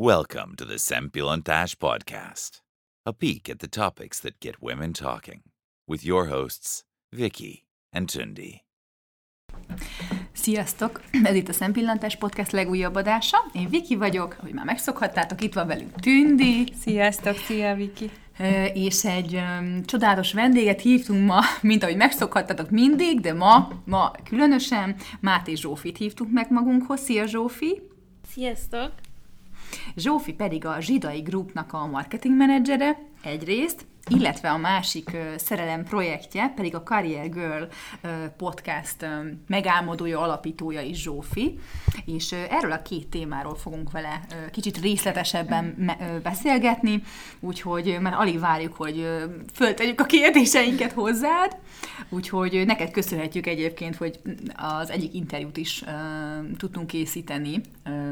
Welcome to the Sempilontash Podcast, a peek at the topics that get women talking, with your hosts, Vicky and Tundi. Sziasztok! Ez itt a Szempillantás Podcast legújabb adása. Én Viki vagyok, ahogy már megszokhattátok, itt van velünk Tündi. Sziasztok, szia Viki! És egy um, csodálatos vendéget hívtunk ma, mint ahogy megszokhattatok mindig, de ma, ma különösen Máté Zsófit hívtunk meg magunkhoz. Szia Zsófi! Sziasztok! Zsófi pedig a Zsidai Groupnak a marketing menedzsere egyrészt, illetve a másik szerelem projektje, pedig a Career Girl podcast megálmodója, alapítója is Zsófi, és erről a két témáról fogunk vele kicsit részletesebben beszélgetni, úgyhogy már alig várjuk, hogy föltegyük a kérdéseinket hozzád, úgyhogy neked köszönhetjük egyébként, hogy az egyik interjút is tudtunk készíteni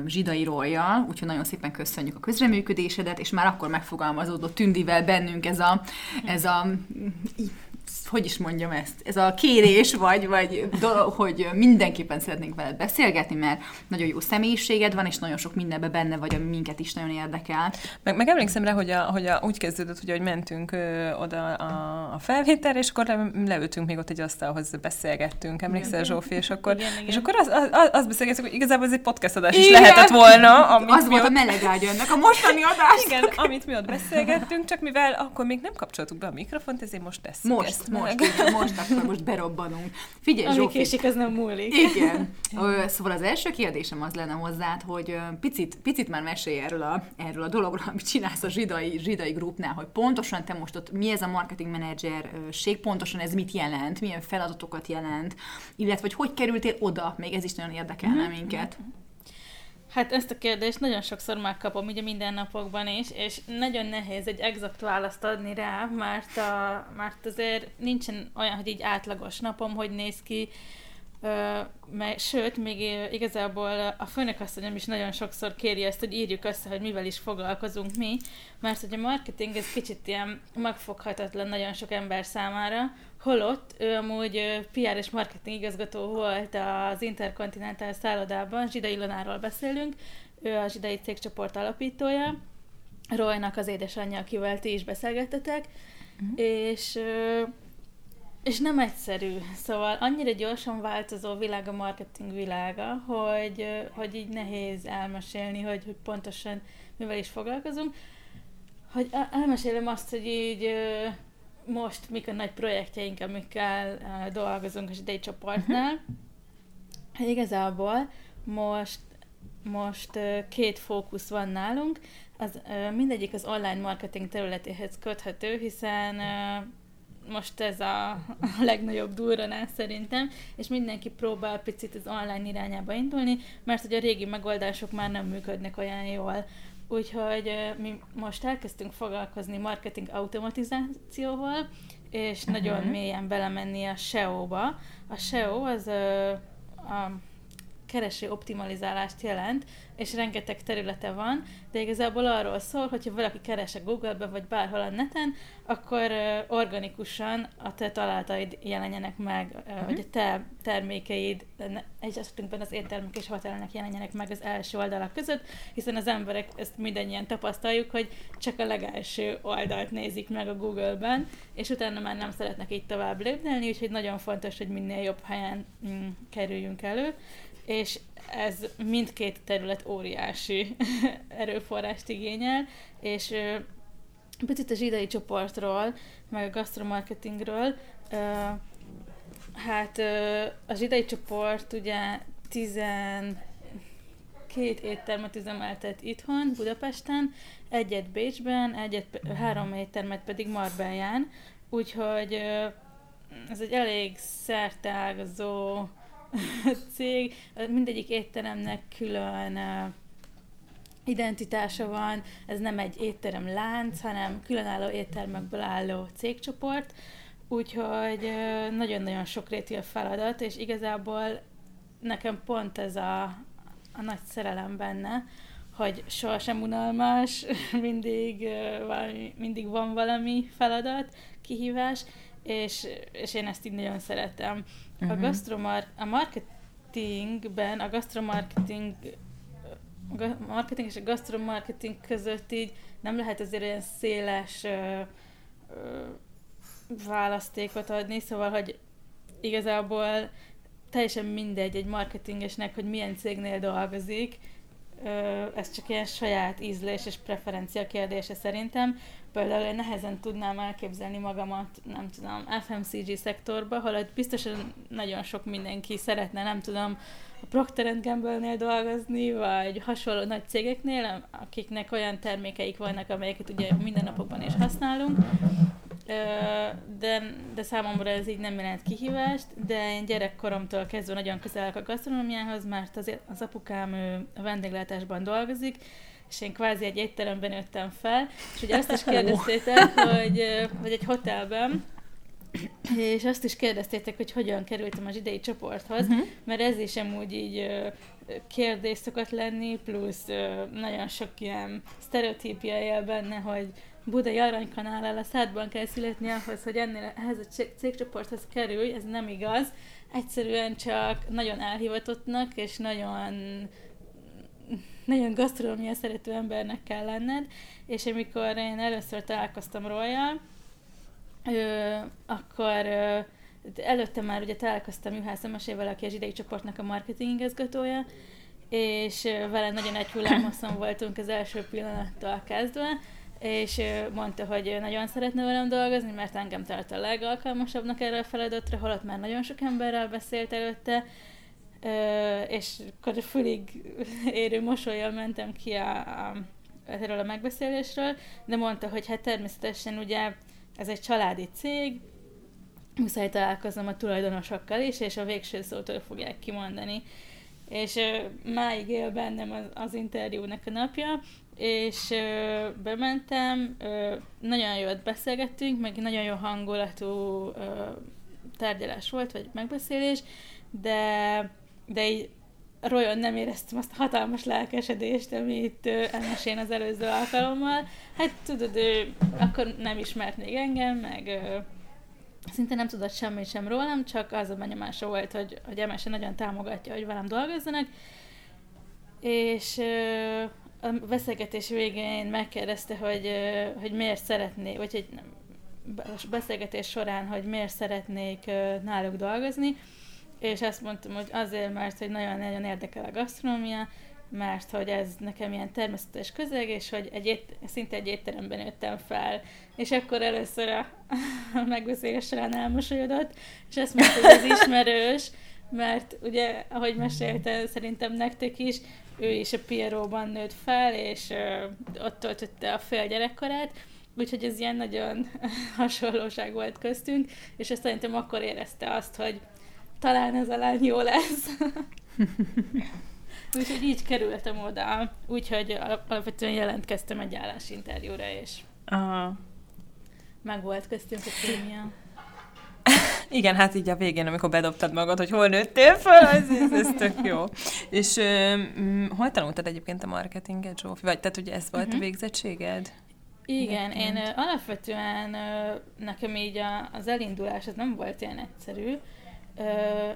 Zsidai Royal, úgyhogy nagyon szépen köszönjük a közreműködésedet, és már akkor megfogalmazódott Tündivel bennünk ez a, ez a hogy is mondjam ezt, ez a kérés, vagy, vagy dolog, hogy mindenképpen szeretnénk veled beszélgetni, mert nagyon jó személyiséged van, és nagyon sok mindenben benne vagy, ami minket is nagyon érdekel. Meg, meg emlékszem rá, hogy, a, hogy a, úgy kezdődött, hogy, hogy mentünk ö, oda a, a felvételre, és akkor le, leültünk még ott egy asztalhoz, beszélgettünk, emlékszel Zsófi, és akkor, Igen, igen. és akkor az, az, az beszélgettük, hogy igazából ez egy podcast adás is lehetett volna. Amit Az volt a ott- meleg ágy ennek a mostani adás. Igen, amit mi ott beszélgettünk, csak mivel akkor még nem kapcsoltuk be a mikrofont, ezért most tesszük Most, ezt most, meg. most, most, akkor most berobbanunk. Figyelj, Ami Zsófi, késik, az nem múlik. Igen. Szóval az első kérdésem az lenne hozzád, hogy picit, picit már mesélj erről a, erről a dologról, amit csinálsz a zsidai, zsidai grupnál, hogy pontosan te most ott mi ez a marketing menedzserség, pontosan ez mit jelent, milyen feladatokat jelent, illetve hogy hogy kerültél oda, még ez is nagyon érdekelne minket. Hát ezt a kérdést nagyon sokszor megkapom ugye mindennapokban is, és nagyon nehéz egy exakt választ adni rá, mert, a, mert azért nincsen olyan, hogy így átlagos napom, hogy néz ki, Ö, mert, sőt, még igazából a főnökasszonyom is nagyon sokszor kéri ezt, hogy írjuk össze, hogy mivel is foglalkozunk mi, mert hogy a marketing ez kicsit ilyen megfoghatatlan nagyon sok ember számára, holott ő amúgy PR és marketing igazgató volt az Interkontinentál szállodában, Zsidai Ilonáról beszélünk, ő a Zsidai cégcsoport alapítója, Roynak az édesanyja, akivel ti is beszélgettetek, uh-huh. és és nem egyszerű, szóval annyira gyorsan változó világ a marketing világa, hogy, hogy így nehéz elmesélni, hogy, hogy pontosan mivel is foglalkozunk. Hogy el- elmesélem azt, hogy így most mik a nagy projektjeink, amikkel ö, dolgozunk a Zsidai csoportnál. Hát igazából most, most ö, két fókusz van nálunk, az, ö, mindegyik az online marketing területéhez köthető, hiszen most ez a, a legnagyobb durranás szerintem, és mindenki próbál picit az online irányába indulni, mert hogy a régi megoldások már nem működnek olyan jól. Úgyhogy mi most elkezdtünk foglalkozni marketing automatizációval, és uh-huh. nagyon mélyen belemenni a SEO-ba. A SEO az a kereső optimalizálást jelent, és rengeteg területe van, de igazából arról szól, hogyha valaki keres a Google-be, vagy bárhol a neten, akkor organikusan a te találataid jelenjenek meg, uh, uh-huh. hogy a te termékeid, egy esetünkben az éttermek és hotelnek jelenjenek meg az első oldalak között, hiszen az emberek ezt mindannyian tapasztaljuk, hogy csak a legelső oldalt nézik meg a Google-ben, és utána már nem szeretnek így tovább lépdelni, úgyhogy nagyon fontos, hogy minél jobb helyen mm, kerüljünk elő és ez mindkét terület óriási erőforrást igényel, és picit a zsidai csoportról, meg a gastromarketingről, hát ö, a zsidai csoport ugye 12 éttermet üzemeltet itthon, Budapesten, egyet Bécsben, egyet, három éttermet pedig Marbellán, úgyhogy ez egy elég szerteágazó cég, mindegyik étteremnek külön identitása van, ez nem egy étterem lánc, hanem különálló éttermekből álló cégcsoport, úgyhogy nagyon-nagyon sokrétű a feladat, és igazából nekem pont ez a, a nagy szerelem benne, hogy sohasem unalmas, mindig, valami, mindig van valami feladat, kihívás, és, és én ezt így nagyon szeretem. A, Mhm. gastromar- a marketingben, a gastromarketing marketing és a gastromarketing között így nem lehet azért olyan széles ö, ö, választékot adni, szóval, hogy igazából teljesen mindegy egy marketingesnek, hogy milyen cégnél dolgozik, ez csak ilyen saját ízlés és preferencia kérdése szerintem. Például én nehezen tudnám elképzelni magamat, nem tudom, FMCG szektorba, holott biztosan nagyon sok mindenki szeretne, nem tudom, a Procter Gamble-nél dolgozni, vagy hasonló nagy cégeknél, akiknek olyan termékeik vannak, amelyeket ugye mindennapokban is használunk, de, de számomra ez így nem jelent kihívást, de én gyerekkoromtól kezdve nagyon közel a gasztronómiához, mert az, az apukám ő a vendéglátásban dolgozik, és én kvázi egy étteremben nőttem fel, és ugye azt is kérdeztétek, hogy, hogy egy hotelben, és azt is kérdeztétek, hogy hogyan kerültem az idei csoporthoz, uh-huh. mert ez is amúgy így kérdés szokott lenni, plusz nagyon sok ilyen sztereotípia él benne, hogy budai aranykanállal a szádban kell születni ahhoz, hogy ennél ehhez a cégcsoporthoz kerülj, ez nem igaz. Egyszerűen csak nagyon elhivatottnak és nagyon nagyon gasztronómia szerető embernek kell lenned, és amikor én először találkoztam Royal, akkor ö, előtte már ugye találkoztam Juhász Emesével, aki az idei csoportnak a marketing igazgatója, és vele nagyon egy hullámoszon voltunk az első pillanattól kezdve, és mondta, hogy nagyon szeretne velem dolgozni, mert engem tart a legalkalmasabbnak erre a feladatra, holott már nagyon sok emberrel beszélt előtte, és akkor fülig érő mosolyjal mentem ki a, a, erről a megbeszélésről, de mondta, hogy hát természetesen ugye ez egy családi cég, muszáj találkoznom a tulajdonosokkal is, és a végső szót fogják kimondani. És máig él bennem az, az interjúnak a napja, és ö, bementem, ö, nagyon jót beszélgettünk, meg nagyon jó hangulatú ö, tárgyalás volt, vagy megbeszélés, de, de így Royon nem éreztem azt a hatalmas lelkesedést, amit elmesén az előző alkalommal. Hát tudod, ő akkor nem ismert még engem, meg ö, szinte nem tudott semmit sem rólam, csak az a benyomása volt, hogy, hogy Emese nagyon támogatja, hogy velem dolgozzanak, és a beszélgetés végén megkérdezte, hogy, hogy miért szeretné, vagy hogy beszélgetés során, hogy miért szeretnék náluk dolgozni, és azt mondtam, hogy azért, mert hogy nagyon-nagyon érdekel a gasztronómia, mert hogy ez nekem ilyen természetes közeg, és hogy egy ét, szinte egy étteremben nőttem fel. És akkor először a, a megbeszélés során elmosolyodott, és azt mondta, hogy ez ismerős, mert ugye, ahogy mesélte, szerintem nektek is, ő is a Pieróban nőtt fel, és ott töltötte a fél gyerekkorát, úgyhogy ez ilyen nagyon hasonlóság volt köztünk, és ezt szerintem akkor érezte azt, hogy talán ez a lány jó lesz. úgyhogy így kerültem oda, úgyhogy alapvetően jelentkeztem egy állásinterjúra, és Aha. meg volt köztünk a kémia. Igen, hát így a végén, amikor bedobtad magad, hogy hol nőttél fel, ez, ez, ez tök jó. És um, hol tanultad egyébként a marketinget, Zsófi? Vagy tehát, hogy ez volt uh-huh. a mhm. végzettséged? Igen, én uh, alapvetően nekem így a, az elindulás az nem volt ilyen egyszerű.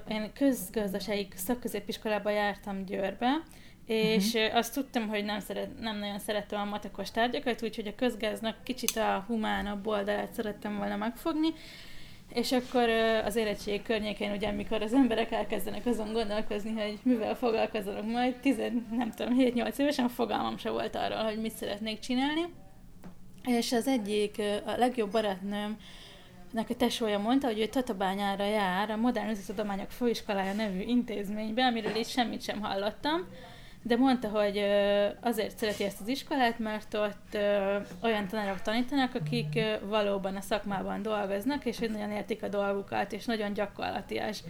Én közgazdasági szakközépiskolába jártam Győrbe, és uh-huh. azt tudtam, hogy nem, szeret, nem nagyon szerettem a matekos tárgyakat, úgyhogy a közgáznak kicsit a humánabb oldalát szerettem volna megfogni, és akkor az érettség környékén, ugye, amikor az emberek elkezdenek azon gondolkozni, hogy mivel foglalkozzanak majd, 10, nem tudom, 7-8 évesen fogalmam se volt arról, hogy mit szeretnék csinálni. És az egyik, a legjobb barátnőm, a tesója mondta, hogy ő Tatabányára jár a Modern Üzletudományok Főiskolája nevű intézménybe, amiről így semmit sem hallottam de mondta, hogy azért szereti ezt az iskolát, mert ott olyan tanárok tanítanak, akik valóban a szakmában dolgoznak, és hogy nagyon értik a dolgukat, és nagyon gyakorlatias.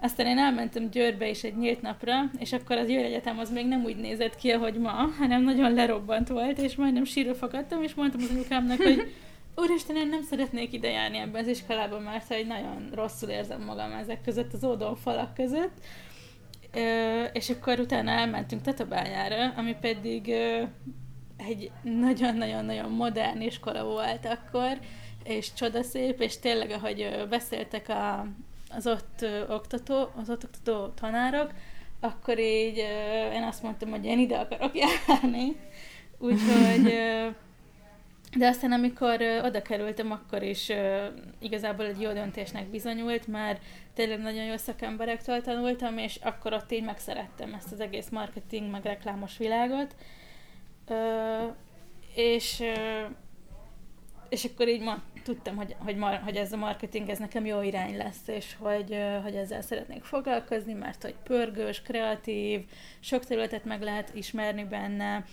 Aztán én elmentem Győrbe is egy nyílt napra, és akkor az Győr Egyetem az még nem úgy nézett ki, ahogy ma, hanem nagyon lerobbant volt, és majdnem sírva fakadtam, és mondtam az anyukámnak, hogy Úristen, én nem szeretnék ide járni ebben az iskolában, mert hogy nagyon rosszul érzem magam ezek között, az ódon falak között. Ö, és akkor utána elmentünk Tatabányára, ami pedig ö, egy nagyon-nagyon-nagyon modern iskola volt akkor, és csodaszép, és tényleg, ahogy beszéltek a, az ott oktató, az ott oktató tanárok, akkor így én azt mondtam, hogy én ide akarok járni. Úgyhogy de aztán, amikor ö, oda kerültem, akkor is igazából egy jó döntésnek bizonyult, mert tényleg nagyon jó szakemberektől tanultam, és akkor ott így megszerettem ezt az egész marketing, meg reklámos világot. És, és akkor így ma, tudtam, hogy, hogy, mar, hogy ez a marketing, ez nekem jó irány lesz, és hogy, ö, hogy ezzel szeretnék foglalkozni, mert hogy pörgős, kreatív, sok területet meg lehet ismerni benne,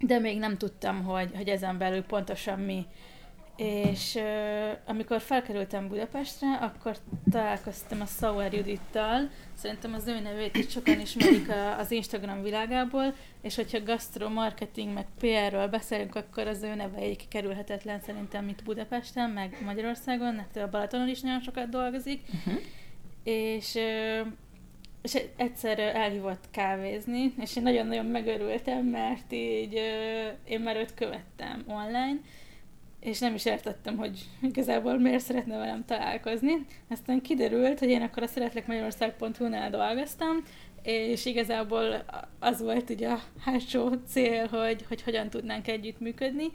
de még nem tudtam, hogy, hogy ezen belül pontosan mi. És uh, amikor felkerültem Budapestre, akkor találkoztam a Sauer Judittal, szerintem az ő nevét is sokan ismerik a, az Instagram világából, és hogyha gastro, marketing, meg PR-ről beszélünk, akkor az ő neve egy kerülhetetlen szerintem, mint Budapesten, meg Magyarországon, mert a Balatonon is nagyon sokat dolgozik. Uh-huh. És uh, és egyszer elhívott kávézni, és én nagyon-nagyon megörültem, mert így én már őt követtem online, és nem is értettem, hogy igazából miért szeretne velem találkozni. Aztán kiderült, hogy én akkor a szeretlek Magyarország.hu-nál dolgoztam, és igazából az volt ugye a hátsó cél, hogy, hogy hogyan tudnánk együttműködni,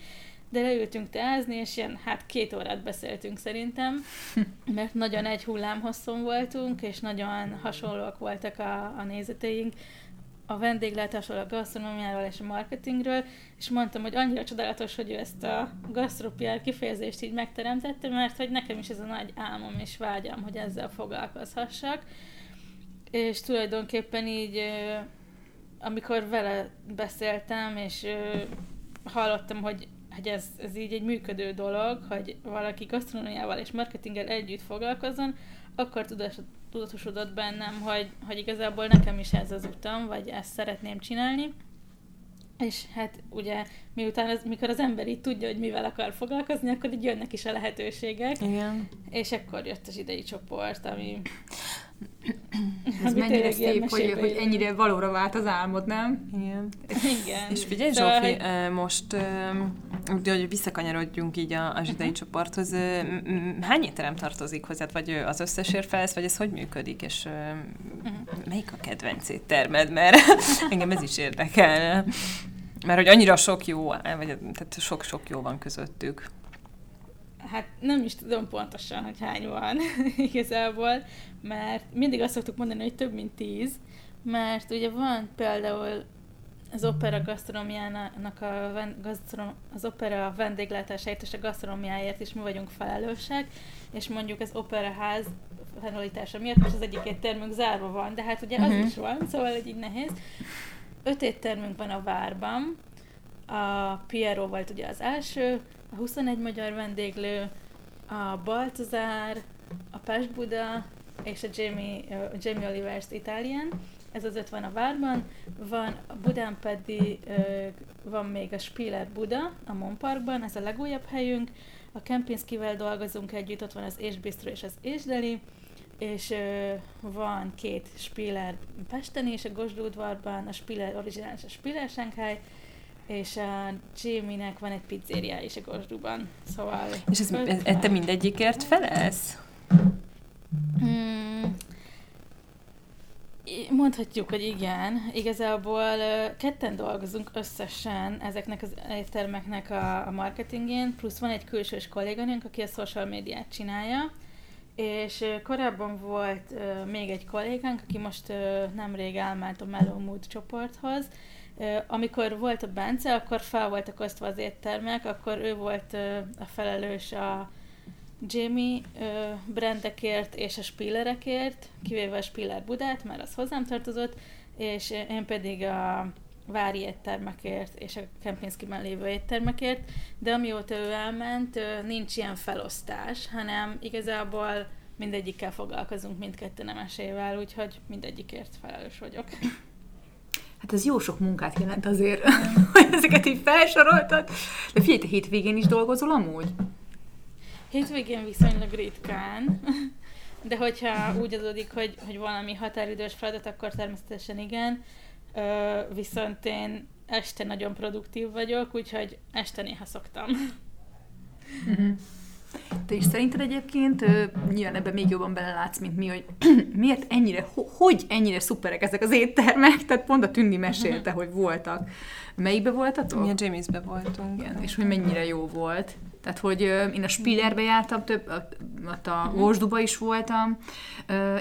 de leültünk teázni, és ilyen hát két órát beszéltünk szerintem, mert nagyon egy hullám hosszon voltunk, és nagyon hasonlóak voltak a, a nézeteink a vendéglátásról, a gasztronómiáról és a marketingről, és mondtam, hogy annyira csodálatos, hogy ő ezt a gasztropiár kifejezést így megteremtette, mert hogy nekem is ez a nagy álmom és vágyam, hogy ezzel foglalkozhassak. És tulajdonképpen így, amikor vele beszéltem, és hallottam, hogy hogy ez, ez így egy működő dolog, hogy valaki gasztronómiával és marketinggel együtt foglalkozzon, akkor tudatosodott bennem, hogy, hogy igazából nekem is ez az utam, vagy ezt szeretném csinálni. És hát ugye miután az, mikor az ember így tudja, hogy mivel akar foglalkozni, akkor így jönnek is a lehetőségek. Igen. És akkor jött az idei csoport, ami Ez mennyire szép, hogy, hogy ennyire valóra vált az álmod, nem? Igen. Igen. És figyelj, szóval, Zsófi, hogy... most, ugye, hogy visszakanyarodjunk így a, a zsidai uh-huh. csoporthoz, hány étterem tartozik hozzád, vagy az összesért felsz, vagy ez hogy működik, és uh-huh. melyik a kedvenc éttermed, mert engem ez is érdekel. Mert hogy annyira sok jó, vagy tehát sok-sok jó van közöttük. Hát nem is tudom pontosan, hogy hány van igazából, mert mindig azt szoktuk mondani, hogy több mint tíz, mert ugye van például az opera gasztronómiának a, gasztron, az opera vendéglátásáért és a gasztronómiáért is mi vagyunk felelősek, és mondjuk az operaház fennalítása miatt most az egyik éttermünk zárva van, de hát ugye az uh-huh. is van, szóval egy így nehéz. Öt éttermünk van a Várban, a Piero volt ugye az első, 21 magyar vendéglő, a Baltazár, a Pest Buda és a Jamie, uh, Jamie Oliver's Italian. Ez az öt van a várban. Van a Budán pedig uh, van még a Spiller Buda a Monparkban, ez a legújabb helyünk. A Kempinskivel dolgozunk együtt, ott van az Ésbistro és az Ésdeli és uh, van két Spiller Pesten is, a Gosdúdvarban, a Spiller Original és a Spiller Shanghai, és a Jamie-nek van egy pizzéria is a Gosduban, szóval... És ez, ez, ez te mindegyikért felelsz? Hmm, mondhatjuk, hogy igen. Igazából ketten dolgozunk összesen ezeknek az éttermeknek a, a marketingén, plusz van egy külsős kolléganőnk, aki a social médiát csinálja, és korábban volt még egy kollégánk, aki most nemrég elment a Mellow Mood csoporthoz, amikor volt a Bence, akkor fel voltak osztva az éttermek, akkor ő volt a felelős a Jamie brandekért és a Spillerekért, kivéve a Spiller Budát, mert az hozzám tartozott, és én pedig a vári éttermekért és a Kempinski-ben lévő éttermekért, de amióta ő elment, nincs ilyen felosztás, hanem igazából mindegyikkel foglalkozunk mindketten nemesével, úgyhogy mindegyikért felelős vagyok. Hát ez jó sok munkát jelent azért, hogy ezeket így felsoroltad. De figyelj, te hétvégén is dolgozol amúgy? Hétvégén viszonylag ritkán. De hogyha úgy adódik, hogy, hogy valami határidős feladat, akkor természetesen igen. Viszont én este nagyon produktív vagyok, úgyhogy este néha szoktam. Uh-huh. Te is szerinted egyébként, ö, nyilván ebben még jobban belelátsz, mint mi, hogy miért ennyire, ho- hogy ennyire szuperek ezek az éttermek? Tehát pont a Tündi mesélte, hogy voltak. Melyikbe voltatok? Mi a Jamesbe voltunk. Igen, és hogy mennyire jó volt. Tehát, hogy én a Spillerbe jártam, több, a- ott a Ósduba is voltam,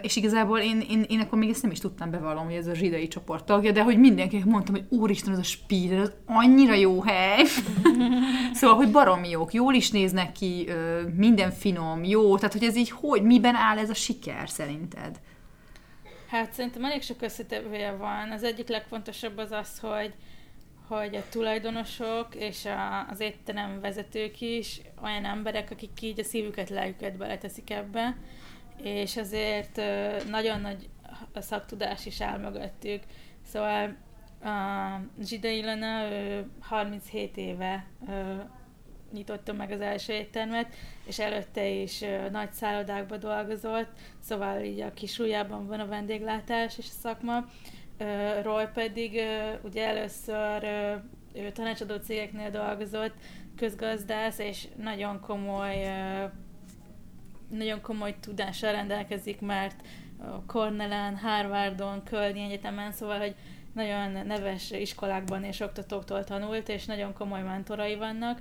és igazából én, én, én akkor még ezt nem is tudtam bevallom, hogy ez a zsidai csoport tagja, de hogy mindenkinek mondtam, hogy úristen, az a Spiller, az annyira jó hely. szóval, hogy baromi jók, jól is néznek ki, minden finom, jó, tehát, hogy ez így hogy, miben áll ez a siker szerinted? Hát szerintem elég sok összetevője van. Az egyik legfontosabb az az, hogy hogy a tulajdonosok és a, az étterem vezetők is olyan emberek, akik így a szívüket, lelküket beleteszik ebbe, és azért nagyon nagy a szaktudás is áll mögöttük. Szóval a Zsida Ilona ő 37 éve nyitotta meg az első éttermet, és előtte is nagy szállodákban dolgozott, szóval így a kisújában van a vendéglátás és a szakma. Roy pedig ugye először ő tanácsadó cégeknél dolgozott, közgazdász, és nagyon komoly nagyon komoly tudással rendelkezik, mert Cornellen, Harvardon, Kölni Egyetemen, szóval, hogy nagyon neves iskolákban és oktatóktól tanult, és nagyon komoly mentorai vannak.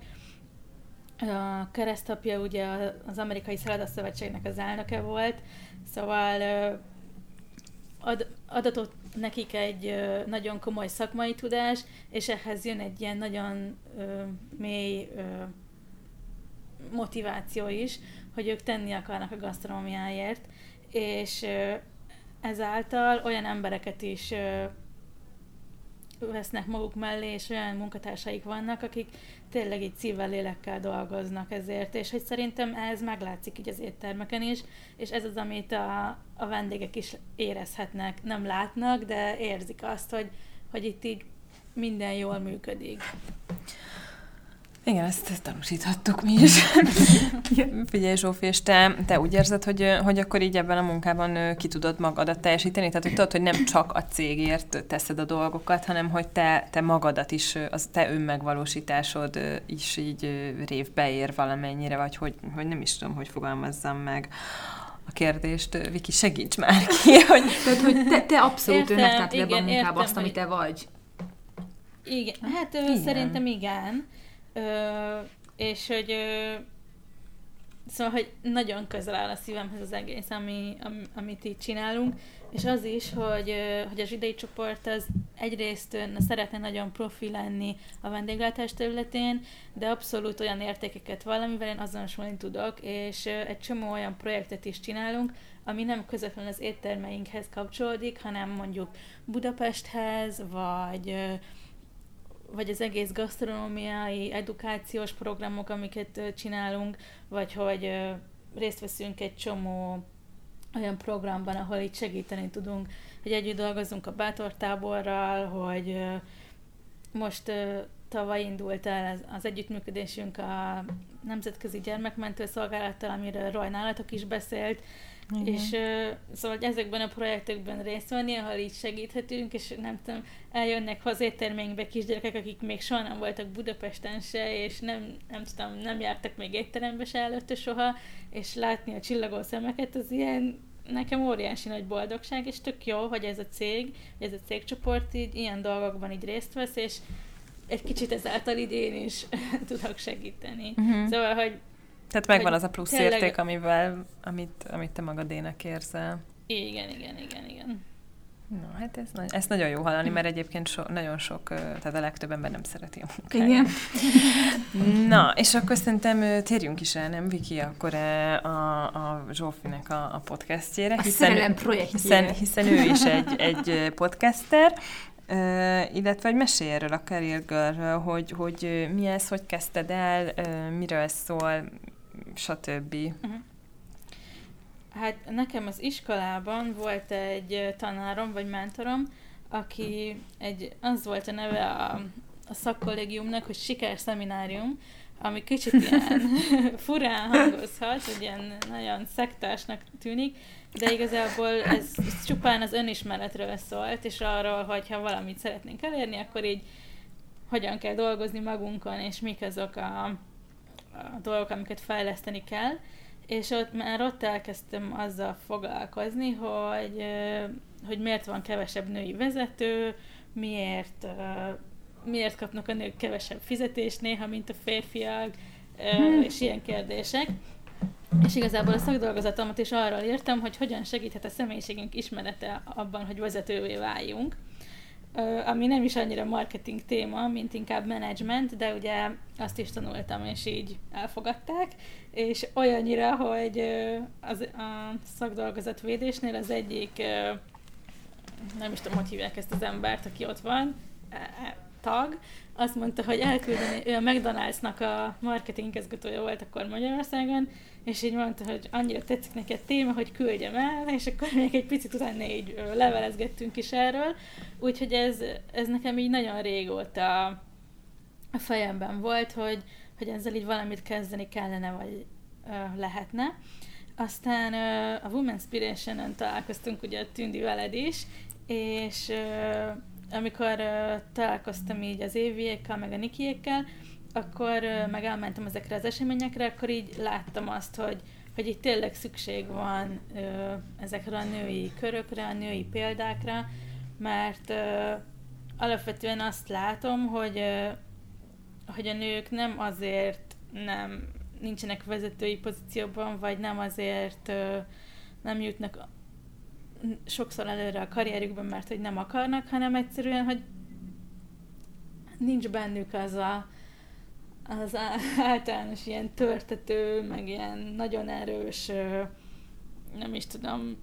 A keresztapja ugye az Amerikai Szövetségnek az elnöke volt, szóval ad, adatot nekik egy ö, nagyon komoly szakmai tudás, és ehhez jön egy ilyen nagyon ö, mély ö, motiváció is, hogy ők tenni akarnak a gasztronómiáért, és ö, ezáltal olyan embereket is ö, vesznek maguk mellé, és olyan munkatársaik vannak, akik tényleg így szívvel, lélekkel dolgoznak ezért, és hogy szerintem ez meglátszik így az éttermeken is, és ez az, amit a, a vendégek is érezhetnek, nem látnak, de érzik azt, hogy, hogy itt így minden jól működik. Igen, ezt, ezt tanúsíthattuk mi is. Figyelj, Zsófi, és te, te úgy érzed, hogy, hogy akkor így ebben a munkában ki tudod magadat teljesíteni? Tehát, hogy tudod, hogy nem csak a cégért teszed a dolgokat, hanem hogy te, te magadat is, az te önmegvalósításod is így révbe ér valamennyire, vagy hogy, hogy nem is tudom, hogy fogalmazzam meg a kérdést. Viki, segíts már ki, hogy Tehát, hogy te, te abszolút Értem, önnek tetted ebbe a igen, munkába értem, azt, ami hogy- te vagy. Igen, hát Igen. szerintem igen. És hogy szóval, hogy nagyon közel áll a szívemhez az egész, ami, am, amit itt csinálunk, és az is, hogy, hogy a zsidai csoport az egyrészt ö, szeretne nagyon profi lenni a vendéglátás területén, de abszolút olyan értékeket valamivel én azonosulni tudok, és egy csomó olyan projektet is csinálunk, ami nem közvetlenül az éttermeinkhez kapcsolódik, hanem mondjuk Budapesthez, vagy vagy az egész gasztronómiai, edukációs programok, amiket csinálunk, vagy hogy részt veszünk egy csomó olyan programban, ahol itt segíteni tudunk, hogy együtt dolgozunk a bátortáborral, hogy most tavaly indult el az, az együttműködésünk a Nemzetközi Gyermekmentő Szolgálattal, amiről Roy nálatok is beszélt, Igen. és ö, szóval hogy ezekben a projektekben részt venni, ahol így segíthetünk, és nem tudom, eljönnek az éttermeinkbe kisgyerekek, akik még soha nem voltak Budapesten se, és nem, nem tudom, nem jártak még étterembe se előtte soha, és látni a csillagó szemeket, az ilyen nekem óriási nagy boldogság, és tök jó, hogy ez a cég, ez a cégcsoport így ilyen dolgokban így részt vesz, és egy kicsit ezáltal így én is tudok segíteni. Mhm. Szóval, hogy Tehát megvan hogy az a plusz tényleg- érték, amivel, amit, amit te magadének érzel. igen, igen, igen, igen. Na, hát ez, nagy, ez nagyon jó hallani, mert egyébként so, nagyon sok, tehát a legtöbb ember nem szereti a munkáját. Igen. Na, és akkor szerintem térjünk is el, nem Viki, akkor a, a Zsófinek a, a podcastjére. A szerelem projektjére. hiszen, hiszen ő is egy, egy podcaster, ö, illetve hogy mesélj erről a Career Girl-ről, hogy, hogy mi ez, hogy kezdted el, miről szól, stb. Hát nekem az iskolában volt egy tanárom, vagy mentorom, aki egy, az volt a neve a, a szakkollégiumnak, hogy sikerszeminárium, ami kicsit ilyen furán hangozhat, hogy ilyen nagyon szektásnak tűnik, de igazából ez, ez csupán az önismeretről szólt, és arról, hogy ha valamit szeretnénk elérni, akkor így hogyan kell dolgozni magunkon, és mik azok a, a dolgok, amiket fejleszteni kell, és ott már ott elkezdtem azzal foglalkozni, hogy, hogy miért van kevesebb női vezető, miért, miért kapnak a nők kevesebb fizetést néha, mint a férfiak, hmm. és ilyen kérdések. És igazából a szakdolgozatomat is arról írtam, hogy hogyan segíthet a személyiségünk ismerete abban, hogy vezetővé váljunk ami nem is annyira marketing téma, mint inkább management, de ugye azt is tanultam, és így elfogadták, és olyannyira, hogy az, a szakdolgozatvédésnél az egyik, nem is tudom, hogy hívják ezt az embert, aki ott van, tag, azt mondta, hogy elküldeni, ő a McDonald'snak a marketing igazgatója volt akkor Magyarországon, és így mondta, hogy annyira tetszik neki a téma, hogy küldjem el, és akkor még egy picit utána így levelezgettünk is erről, úgyhogy ez, ez nekem így nagyon régóta a fejemben volt, hogy, hogy ezzel így valamit kezdeni kellene, vagy ö, lehetne. Aztán ö, a Women's Inspiration-en találkoztunk ugye a Tündi veled is, és ö, amikor ö, találkoztam így az éviekkel, meg a Nikiékkel, akkor ö, meg elmentem ezekre az eseményekre, akkor így láttam azt, hogy, hogy itt tényleg szükség van ö, ezekre a női körökre, a női példákra, mert ö, alapvetően azt látom, hogy, ö, hogy a nők nem azért nem nincsenek vezetői pozícióban, vagy nem azért ö, nem jutnak sokszor előre a karrierükben, mert hogy nem akarnak, hanem egyszerűen, hogy nincs bennük az a az általános ilyen törtető, meg ilyen nagyon erős, nem is tudom,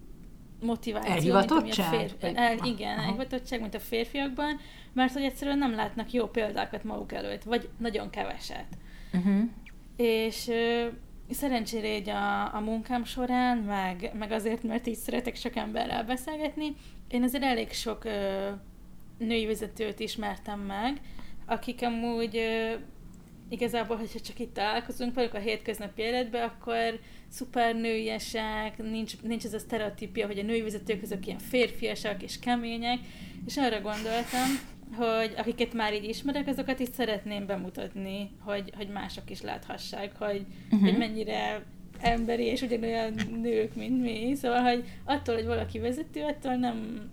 motiváció. Elhivatottság? Mint férfi, el, igen, Aha. elhivatottság, mint a férfiakban, mert hogy egyszerűen nem látnak jó példákat maguk előtt, vagy nagyon keveset. Uh-huh. És szerencsére így a, a munkám során, meg, meg azért, mert így szeretek sok emberrel beszélgetni, én azért elég sok ö, női vezetőt ismertem meg, akik amúgy ö, igazából, hogyha csak itt találkozunk velük a hétköznapi életben, akkor szuper nőiesek, nincs, nincs ez a sztereotípia, hogy a női vezetők azok ilyen férfiasak és kemények, és arra gondoltam, hogy akiket már így ismerek, azokat is szeretném bemutatni, hogy, hogy mások is láthassák, hogy, uh-huh. hogy mennyire emberi és ugyanolyan nők, mint mi. Szóval, hogy attól, hogy valaki vezető, attól nem,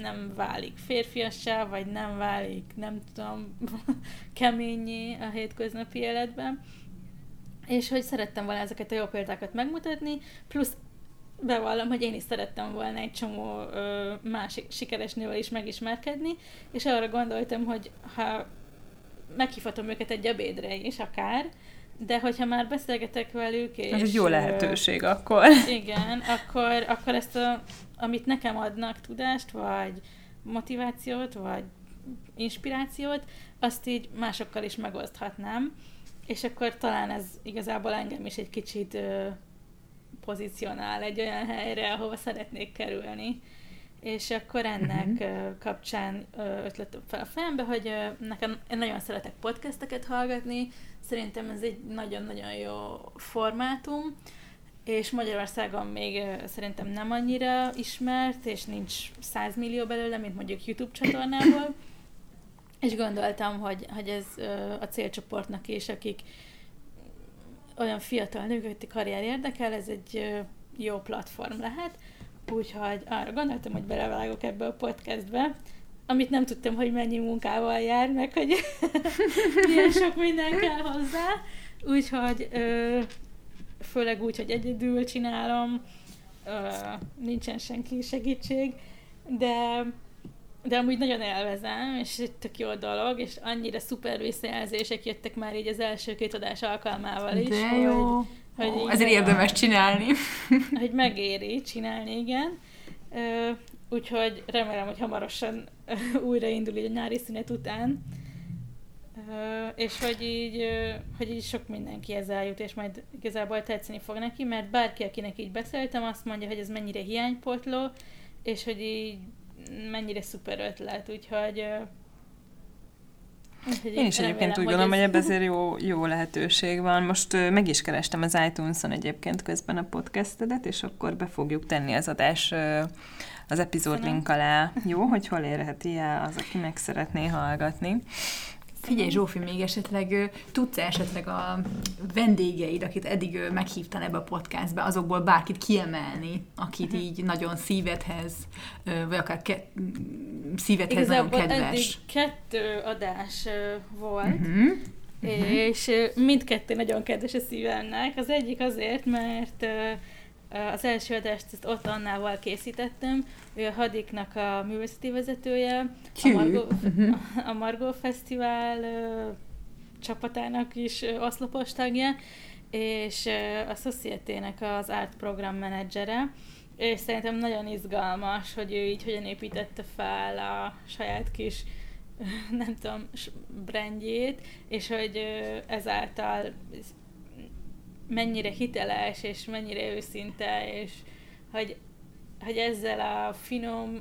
nem válik férfiassá, vagy nem válik, nem tudom, keményé a hétköznapi életben. És hogy szerettem volna ezeket a jó példákat megmutatni, plusz bevallom, hogy én is szerettem volna egy csomó ö, másik sikeres nővel is megismerkedni, és arra gondoltam, hogy ha meghívhatom őket egy ebédre is akár, de hogyha már beszélgetek velük, és... Ez egy jó lehetőség ö, akkor. Igen, akkor, akkor ezt, a, amit nekem adnak tudást, vagy motivációt, vagy inspirációt, azt így másokkal is megoszthatnám, és akkor talán ez igazából engem is egy kicsit ö, pozícionál egy olyan helyre, ahova szeretnék kerülni. És akkor ennek uh-huh. kapcsán ötlet fel a fejembe, hogy nekem én nagyon szeretek podcasteket hallgatni, szerintem ez egy nagyon-nagyon jó formátum, és Magyarországon még szerintem nem annyira ismert, és nincs 100 millió belőle, mint mondjuk YouTube csatornából. És gondoltam, hogy, hogy ez a célcsoportnak is, akik olyan fiatal nők, akik karrier érdekel, ez egy jó platform lehet. Úgyhogy arra gondoltam, hogy belevágok ebbe a podcastbe, amit nem tudtam, hogy mennyi munkával jár, meg hogy milyen sok minden kell hozzá. Úgyhogy főleg úgy, hogy egyedül csinálom, ö, nincsen senki segítség, de de amúgy nagyon élvezem, és egy tök jó dolog, és annyira szuper visszajelzések jöttek már így az első két adás alkalmával is. De jó. Hogy, hogy Ó, ezért érdemes csinálni. Hogy megéri csinálni, igen. Úgyhogy remélem, hogy hamarosan újraindul így a nyári szünet után. És hogy így, hogy így sok mindenki ezzel jut, és majd igazából tetszeni fog neki, mert bárki, akinek így beszéltem, azt mondja, hogy ez mennyire hiánypotló, és hogy így mennyire szuper ötlet, úgyhogy én is egyébként úgy gondolom, hogy ebben azért jó, jó lehetőség van. Most meg is kerestem az iTunes-on egyébként közben a podcastedet, és akkor be fogjuk tenni az adás az epizód link alá. Jó, hogy hol érheti el az, aki meg szeretné hallgatni. Figyelj Zsófi, még esetleg tudsz esetleg a vendégeid, akit eddig meghívtál ebbe a podcastbe, azokból bárkit kiemelni, akit Mhm. így nagyon szívedhez, vagy akár ke- szívedhez nagyon Igazából eddig kedves. kettő adás volt, Mhm. és ö, mindkettő nagyon kedves a szívemnek. Az egyik azért, mert az első adást ezt ott Annával készítettem, ő a Hadiknak a művészeti vezetője, a Hű. Margó, Mhm. a Margó Fesztivál ö, csapatának is oszlopos tagja, és ö, a Society-nek az art program menedzsere, és szerintem nagyon izgalmas, hogy ő így hogyan építette fel a saját kis nem tudom, brandjét, és hogy ezáltal mennyire hiteles, és mennyire őszinte, és hogy, hogy ezzel a finom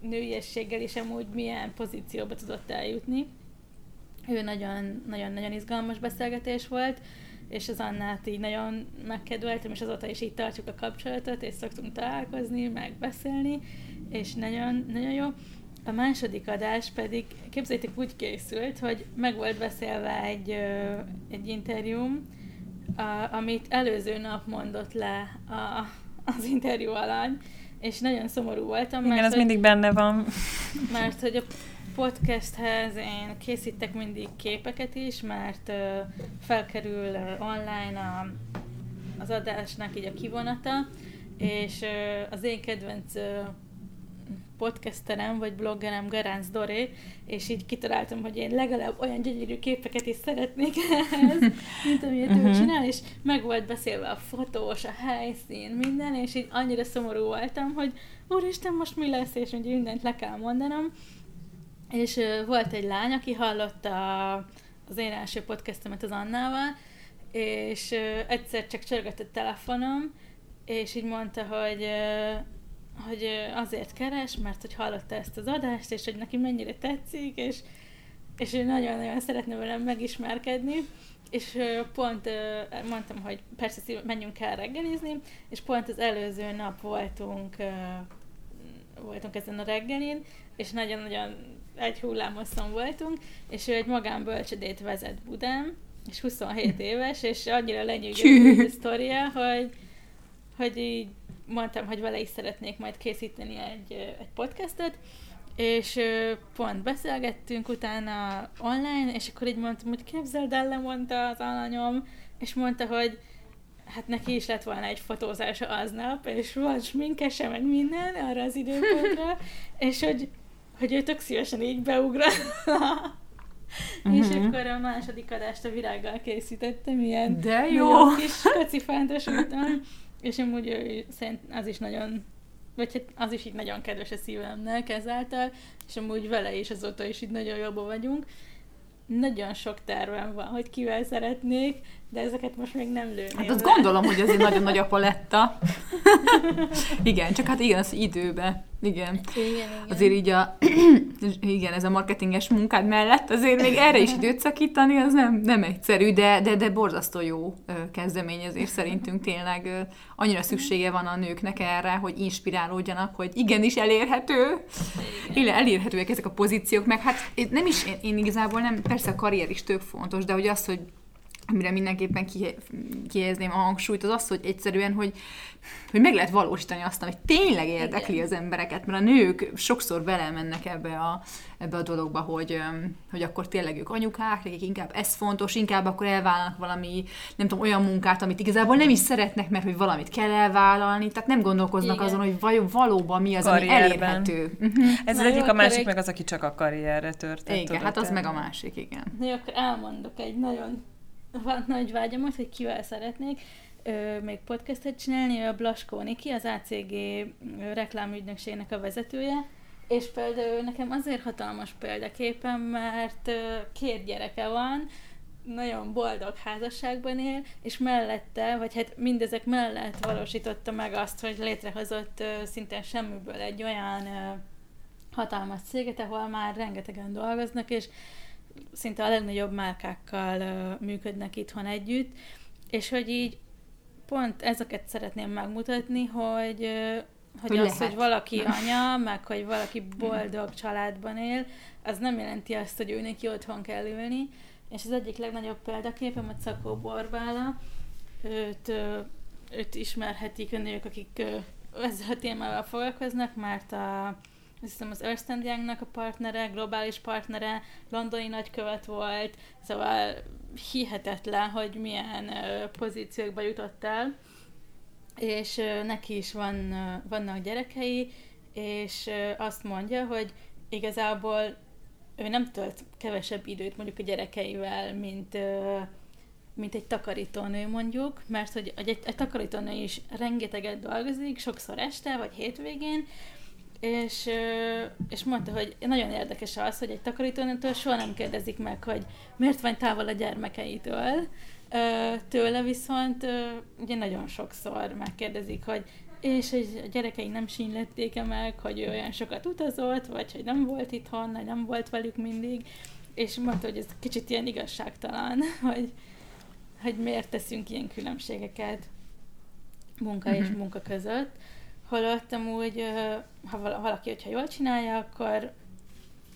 nőiességgel is amúgy milyen pozícióba tudott eljutni. Ő nagyon, nagyon, nagyon izgalmas beszélgetés volt, és az Annát így nagyon megkedveltem, és azóta is így tartjuk a kapcsolatot, és szoktunk találkozni, meg beszélni, és nagyon, nagyon jó. A második adás pedig, képzeljétek, úgy készült, hogy meg volt beszélve egy, egy interjúm, a, amit előző nap mondott le a, az interjú alany, és nagyon szomorú voltam, Igen, mert, ez hogy, mindig benne van. mert hogy a podcasthez én készítek mindig képeket is, mert ö, felkerül ö, online a, az adásnak így a kivonata, és ö, az én kedvenc ö, podcasterem vagy bloggerem Garánc Doré, és így kitaláltam, hogy én legalább olyan gyönyörű képeket is szeretnék ehhez, mint amilyet ő Mhm. csinál, és meg volt beszélve a fotós, a helyszín, minden, és így annyira szomorú voltam, hogy úristen, most mi lesz, és hogy mindent le kell mondanom. És ö, volt egy lány, aki hallotta az én első podcastemet az Annával, és ö, egyszer csak csörgött a telefonom, és így mondta, hogy ö, hogy azért keres, mert hogy hallotta ezt az adást, és hogy neki mennyire tetszik, és, és nagyon-nagyon szeretne velem megismerkedni, és pont mondtam, hogy persze menjünk el reggelizni, és pont az előző nap voltunk voltunk ezen a reggelin, és nagyon-nagyon egy hullámoszon voltunk, és ő egy magánbölcsödét vezet Budán, és 27 éves, és annyira lenyűgöző a sztoria, hogy, hogy így mondtam, hogy vele is szeretnék majd készíteni egy, egy podcastet, és pont beszélgettünk utána online, és akkor így mondtam, hogy képzeld el, lemondta az alanyom, és mondta, hogy hát neki is lett volna egy fotózása aznap, és volt sminkese, meg minden arra az időpontra, és hogy, hogy ő tök szívesen így beugrott. És Mhm. akkor a második adást a virággal készítettem, ilyen De jó! kis kacifántos úton, és amúgy ő szerint az is nagyon, vagy hát az is így nagyon kedves a szívemnek ezáltal, és amúgy vele is azóta is így nagyon jobban vagyunk. Nagyon sok tervem van, hogy kivel szeretnék, de ezeket most még nem lőném Hát azt gondolom, hogy egy nagyon nagy a paletta. igen, csak hát igen, az időbe. Igen. Igen, igen. Azért így a, igen, ez a marketinges munkád mellett azért még erre is időt szakítani, az nem, nem egyszerű, de, de, de borzasztó jó kezdeményezés szerintünk tényleg. Annyira szüksége van a nőknek erre, hogy inspirálódjanak, hogy igenis elérhető, igen. elérhetőek ezek a pozíciók, meg hát nem is, én, én igazából nem, persze a karrier is tök fontos, de hogy az, hogy amire mindenképpen kihe- kihelyezném a hangsúlyt, az az, hogy egyszerűen, hogy, hogy meg lehet valósítani azt, amit tényleg érdekli Igen. az embereket, mert a nők sokszor belemennek ebbe a, ebbe a dologba, hogy, hogy akkor tényleg ők anyukák, nekik inkább ez fontos, inkább akkor elvállalnak valami, nem tudom, olyan munkát, amit igazából nem is szeretnek, mert hogy valamit kell elvállalni, tehát nem gondolkoznak Igen. azon, hogy vajon valóban mi az, ami Karrierben. elérhető. Mhm. Ez az jó, egyik, a másik egy- meg az, aki csak a karrierre tört. tehát Igen, hát az meg a másik, igen. Na akkor elmondok egy nagyon va- nagy vágyamat, hogy kivel szeretnék ö, még podcastet csinálni, ő a Blaskó Niki, az ACG reklámügynökségnek a vezetője, és például nekem azért hatalmas példaképpen, mert ö, két gyereke van, nagyon boldog házasságban él, és mellette, vagy hát mindezek mellett valósította meg azt, hogy létrehozott ö, szintén semmiből egy olyan ö, hatalmas céget, ahol már rengetegen dolgoznak, és szinte a legnagyobb márkákkal működnek itthon együtt, és hogy így pont ezeket szeretném megmutatni, hogy, hogy, Hogy az, lehet. hogy valaki anya, meg hogy valaki boldog családban él, az nem jelenti azt, hogy ő neki otthon kell ülni. És az egyik legnagyobb példaképem a Cakó Borbála. Őt, őt ismerhetik a nők, akik ezzel a témával foglalkoznak, mert a, azt hiszem az Ernst Youngnak a partnere, globális partnere, londoni nagykövet volt, szóval hihetetlen, hogy milyen pozíciókba jutott el. És neki is van, vannak gyerekei, és azt mondja, hogy igazából ő nem tölt kevesebb időt mondjuk a gyerekeivel, mint, mint egy takarítónő mondjuk, mert hogy egy, egy takarítónő is rengeteget dolgozik, sokszor este vagy hétvégén, és, és mondta, hogy nagyon érdekes az, hogy egy takarítónőtől soha nem kérdezik meg, hogy miért van távol a gyermekeitől, Tőle viszont ugye nagyon sokszor megkérdezik, hogy és a gyerekei nem sínlették-e meg, hogy ő olyan sokat utazott, vagy hogy nem volt itthon, vagy nem volt velük mindig, és mondta, hogy ez kicsit ilyen igazságtalan, hogy, hogy miért teszünk ilyen különbségeket munka és munka között, holott amúgy, ha vala- valaki, hogyha jól csinálja, akkor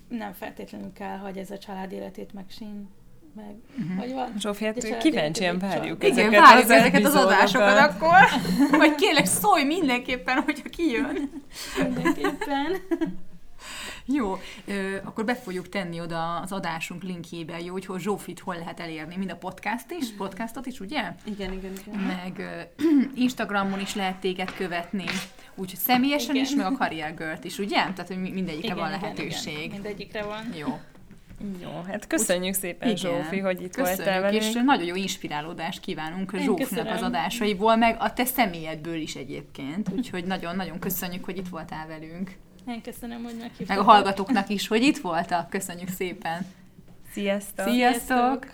nem feltétlenül kell, hogy ez a család életét megsín meg, hogy van. Zsófi, hát De család kíváncsian várjuk Igen, ezeket várjuk az ezeket az adásokat akkor, hogy kérlek szólj mindenképpen, hogyha kijön. Mindenképpen. Jó, ö, akkor be fogjuk tenni oda az adásunk linkjébe, jó, hogy hol Zsófit hol lehet elérni, mind a podcast is, podcastot is, ugye? Igen, igen, igen. Meg ö, Instagramon is lehet téged követni, úgyhogy személyesen Igen. is, meg a Career Girl-t is, ugye? Tehát, hogy mi- mindegyikre van lehetőség. Igen, mindegyikre van. Jó. Jó, hát köszönjük szépen, Igen. Zsófi, hogy itt voltál velünk. és nagyon jó inspirálódást kívánunk Én Zsófnak köszönöm. az adásaiból, meg a te személyedből is egyébként. Úgyhogy nagyon-nagyon köszönjük, hogy itt voltál velünk. Én köszönöm, hogy meghívtatok. Meg a hallgatóknak is, hogy itt voltak. Köszönjük szépen. Sziasztok! Sziasztok!